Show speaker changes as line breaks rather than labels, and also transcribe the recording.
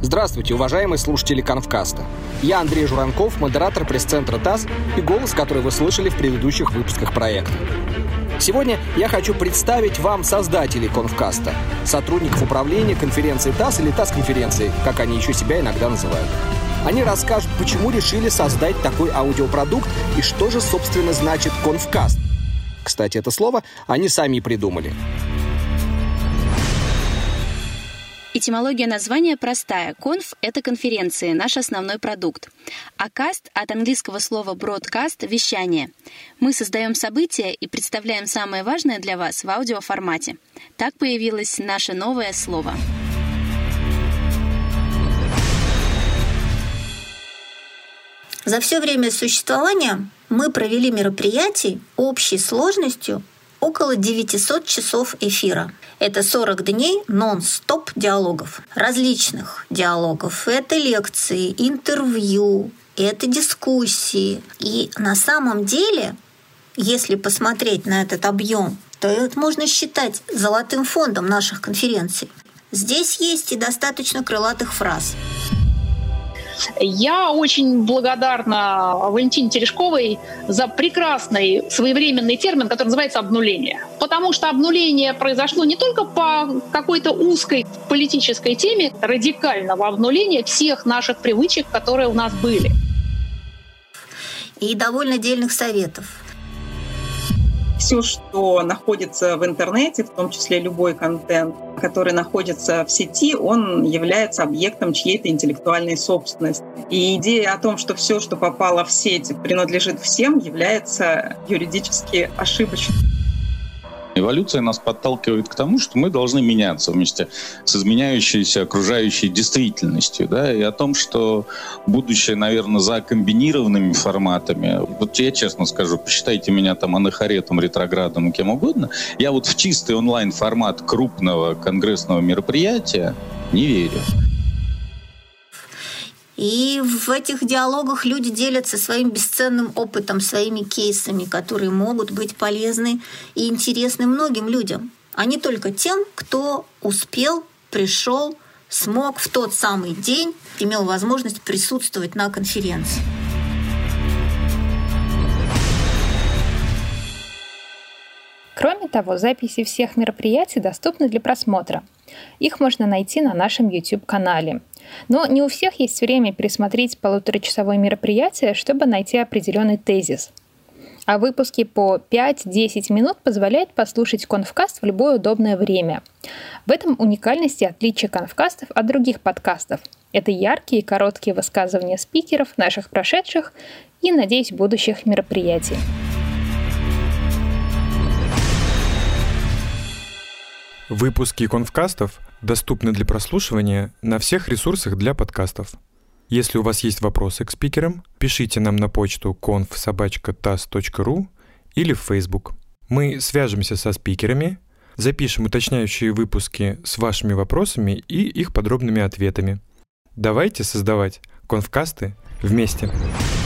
Здравствуйте, уважаемые слушатели Конфкаста. Я Андрей Журанков, модератор пресс-центра ТАСС и голос, который вы слышали в предыдущих выпусках проекта. Сегодня я хочу представить вам создателей Конфкаста, сотрудников управления конференции ТАСС или ТАСС-конференции, как они еще себя иногда называют. Они расскажут, почему решили создать такой аудиопродукт и что же, собственно, значит Конфкаст. Кстати, это слово они сами и придумали.
Этимология названия простая. Конф — это конференции, наш основной продукт. А каст — от английского слова broadcast — вещание. Мы создаем события и представляем самое важное для вас в аудиоформате. Так появилось наше новое слово.
За все время существования мы провели мероприятий общей сложностью около 900 часов эфира. Это 40 дней нон-стоп диалогов, различных диалогов. Это лекции, интервью, это дискуссии. И на самом деле, если посмотреть на этот объем, то это можно считать золотым фондом наших конференций. Здесь есть и достаточно крылатых фраз.
Я очень благодарна Валентине Терешковой за прекрасный своевременный термин, который называется обнуление. Потому что обнуление произошло не только по какой-то узкой политической теме, радикального обнуления всех наших привычек, которые у нас были.
И довольно дельных советов
все, что находится в интернете, в том числе любой контент, который находится в сети, он является объектом чьей-то интеллектуальной собственности. И идея о том, что все, что попало в сеть, принадлежит всем, является юридически ошибочной.
Эволюция нас подталкивает к тому, что мы должны меняться вместе с изменяющейся окружающей действительностью, да, и о том, что будущее, наверное, за комбинированными форматами. Вот я честно скажу, посчитайте меня там анахаретом, ретроградом, кем угодно. Я вот в чистый онлайн-формат крупного конгрессного мероприятия не верю.
И в этих диалогах люди делятся своим бесценным опытом, своими кейсами, которые могут быть полезны и интересны многим людям, а не только тем, кто успел, пришел, смог в тот самый день, имел возможность присутствовать на конференции.
Кроме того, записи всех мероприятий доступны для просмотра. Их можно найти на нашем YouTube-канале. Но не у всех есть время пересмотреть полуторачасовое мероприятие, чтобы найти определенный тезис. А выпуски по 5-10 минут позволяют послушать конфкаст в любое удобное время. В этом уникальность и отличие конфкастов от других подкастов. Это яркие и короткие высказывания спикеров, наших прошедших и, надеюсь, будущих мероприятий.
Выпуски конфкастов доступны для прослушивания на всех ресурсах для подкастов. Если у вас есть вопросы к спикерам, пишите нам на почту conf.sobachka.tas.ru или в Facebook. Мы свяжемся со спикерами, запишем уточняющие выпуски с вашими вопросами и их подробными ответами. Давайте создавать конфкасты вместе. Вместе.